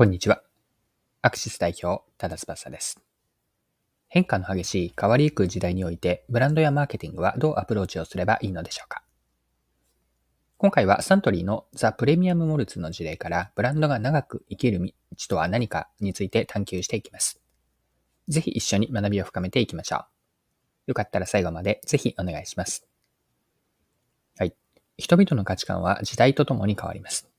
こんにちは。アクシス代表、ただ翼です。変化の激しい変わりゆく時代において、ブランドやマーケティングはどうアプローチをすればいいのでしょうか？今回はサントリーのザ・プレミアム・モルツの事例からブランドが長く生きる道とは何かについて探求していきます。ぜひ一緒に学びを深めていきましょう。よかったら最後までぜひお願いします。はい。人々の価値観は時代とともに変わります。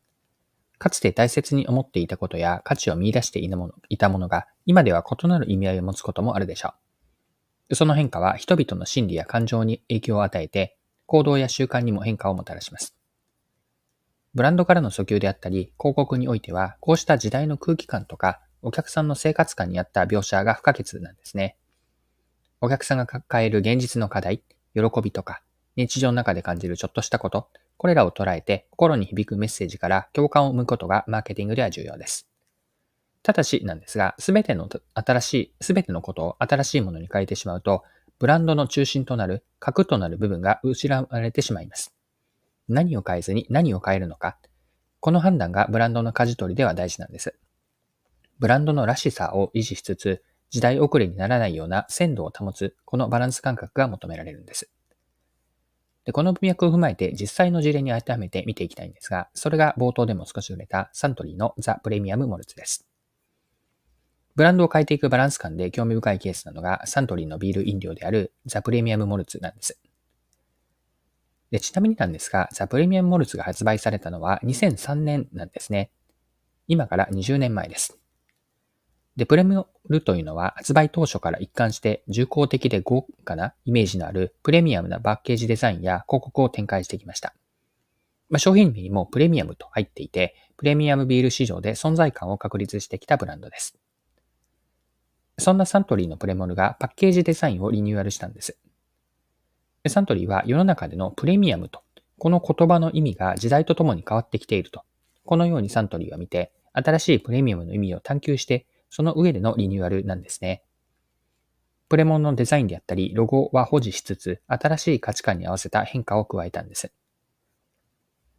かつて大切に思っていたことや価値を見出していたものが、今では異なる意味合いを持つこともあるでしょう。その変化は人々の心理や感情に影響を与えて、行動や習慣にも変化をもたらします。ブランドからの訴求であったり、広告においては、こうした時代の空気感とか、お客さんの生活感に合った描写が不可欠なんですね。お客さんが抱える現実の課題、喜びとか、日常の中で感じるちょっとしたこと、これらを捉えて心に響くメッセージから共感を生むことがマーケティングでは重要です。ただしなんですが、すべての新しい、すべてのことを新しいものに変えてしまうと、ブランドの中心となる核となる部分が失われてしまいます。何を変えずに何を変えるのか、この判断がブランドの舵取りでは大事なんです。ブランドのらしさを維持しつつ、時代遅れにならないような鮮度を保つ、このバランス感覚が求められるんです。で、この文脈を踏まえて実際の事例に当てはめて見ていきたいんですが、それが冒頭でも少し触れたサントリーのザ・プレミアム・モルツです。ブランドを変えていくバランス感で興味深いケースなのがサントリーのビール飲料であるザ・プレミアム・モルツなんです。でちなみになんですが、ザ・プレミアム・モルツが発売されたのは2003年なんですね。今から20年前です。で、プレミルというのは発売当初から一貫して重厚的で豪華なイメージのあるプレミアムなパッケージデザインや広告を展開してきました。まあ、商品名にもプレミアムと入っていて、プレミアムビール市場で存在感を確立してきたブランドです。そんなサントリーのプレモルがパッケージデザインをリニューアルしたんです。サントリーは世の中でのプレミアムと、この言葉の意味が時代とともに変わってきていると、このようにサントリーは見て、新しいプレミアムの意味を探求してその上でのリニューアルなんですね。プレモンのデザインであったり、ロゴは保持しつつ、新しい価値観に合わせた変化を加えたんです。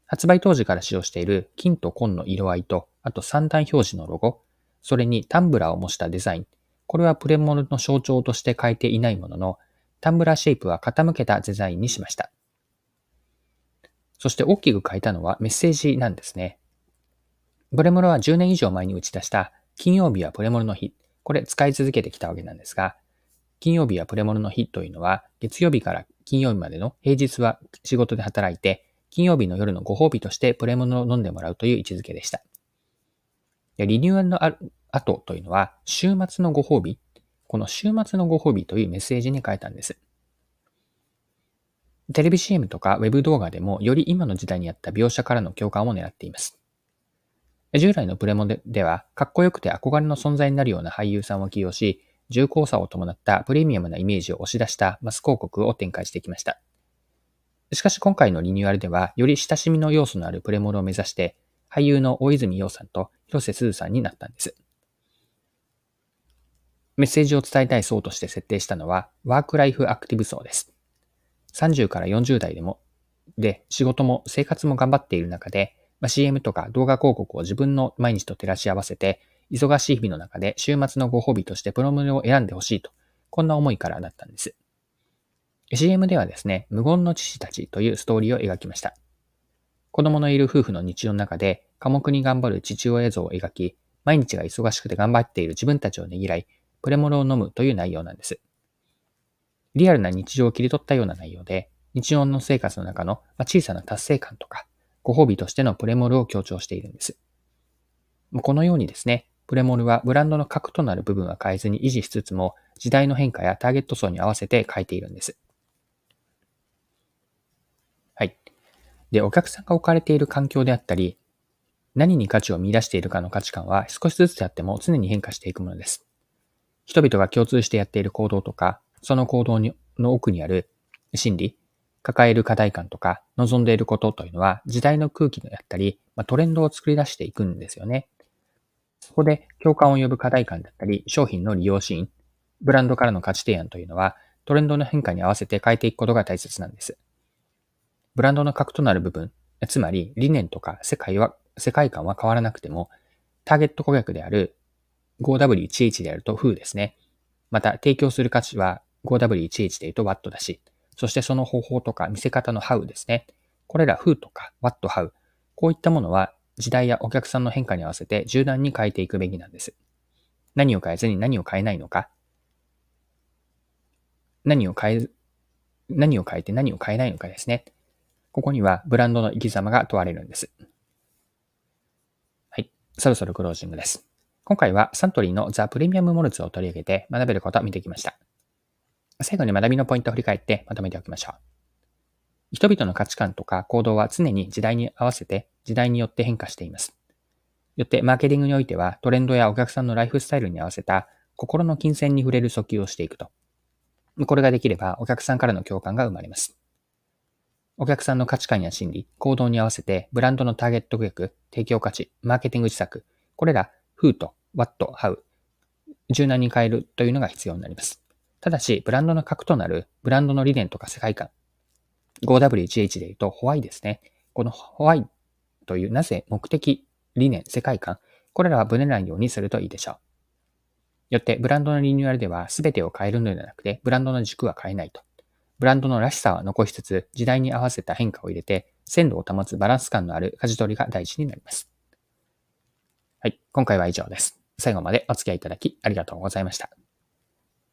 発売当時から使用している金と紺の色合いと、あと三段表示のロゴ、それにタンブラーを模したデザイン、これはプレモルの象徴として変えていないものの、タンブラーシェイプは傾けたデザインにしました。そして大きく変えたのはメッセージなんですね。プレモルは10年以上前に打ち出した金曜日はプレモルの日。これ使い続けてきたわけなんですが、金曜日はプレモルの日というのは、月曜日から金曜日までの平日は仕事で働いて、金曜日の夜のご褒美としてプレモルを飲んでもらうという位置づけでした。リニューアルの後というのは、週末のご褒美。この週末のご褒美というメッセージに変えたんです。テレビ CM とか Web 動画でもより今の時代にあった描写からの共感を狙っています。従来のプレモでは、かっこよくて憧れの存在になるような俳優さんを起用し、重厚さを伴ったプレミアムなイメージを押し出したマス広告を展開してきました。しかし今回のリニューアルでは、より親しみの要素のあるプレモルを目指して、俳優の大泉洋さんと広瀬すずさんになったんです。メッセージを伝えたい層として設定したのは、ワークライフアクティブ層です。30から40代でも、で、仕事も生活も頑張っている中で、まあ、CM とか動画広告を自分の毎日と照らし合わせて、忙しい日々の中で週末のご褒美としてプロムネを選んでほしいと、こんな思いからだったんです。CM ではですね、無言の父たちというストーリーを描きました。子供のいる夫婦の日常の中で、寡黙に頑張る父親像を描き、毎日が忙しくて頑張っている自分たちをねぎらい、プレモルを飲むという内容なんです。リアルな日常を切り取ったような内容で、日常の生活の中の小さな達成感とか、ご褒美としてのプレモルを強調しているんです。このようにですね、プレモルはブランドの核となる部分は変えずに維持しつつも、時代の変化やターゲット層に合わせて変えているんです。はい。で、お客さんが置かれている環境であったり、何に価値を見出しているかの価値観は少しずつであっても常に変化していくものです。人々が共通してやっている行動とか、その行動の奥にある心理、抱える課題感とか望んでいることというのは時代の空気であったり、まあ、トレンドを作り出していくんですよね。そこで共感を呼ぶ課題感だったり、商品の利用シーン、ブランドからの価値提案というのはトレンドの変化に合わせて変えていくことが大切なんです。ブランドの核となる部分、つまり理念とか世界は、世界観は変わらなくても、ターゲット顧客である 5W1H であると Who ですね。また、提供する価値は 5W1H で言うと What だし、そしてその方法とか見せ方の How ですね。これら Who とか What, How、こういったものは時代やお客さんの変化に合わせて柔軟に変えていくべきなんです。何を変えずに何を変えないのか、何を変え、何を変えて何を変えないのかですね。ここにはブランドの生き様が問われるんです。はい。そろそろクロージングです。今回はサントリーのザ・プレミアムモルツを取り上げて学べることを見てきました。最後に学びのポイントを振り返ってまとめておきましょう。人々の価値観とか行動は常に時代に合わせて時代によって変化しています。よってマーケティングにおいてはトレンドやお客さんのライフスタイルに合わせた心の金銭に触れる訴求をしていくと。これができればお客さんからの共感が生まれます。お客さんの価値観や心理、行動に合わせてブランドのターゲット顧客、提供価値、マーケティング施策、これら Who と What, How 柔軟に変えるというのが必要になります。ただし、ブランドの核となるブランドの理念とか世界観、5W1H で言うと、ホワイですね。このホワイという、なぜ目的、理念、世界観、これらはぶれないようにするといいでしょう。よって、ブランドのリニューアルでは全てを変えるのではなくて、ブランドの軸は変えないと。ブランドのらしさは残しつつ、時代に合わせた変化を入れて、鮮度を保つバランス感のある舵取りが大事になります。はい、今回は以上です。最後までお付き合いいただきありがとうございました。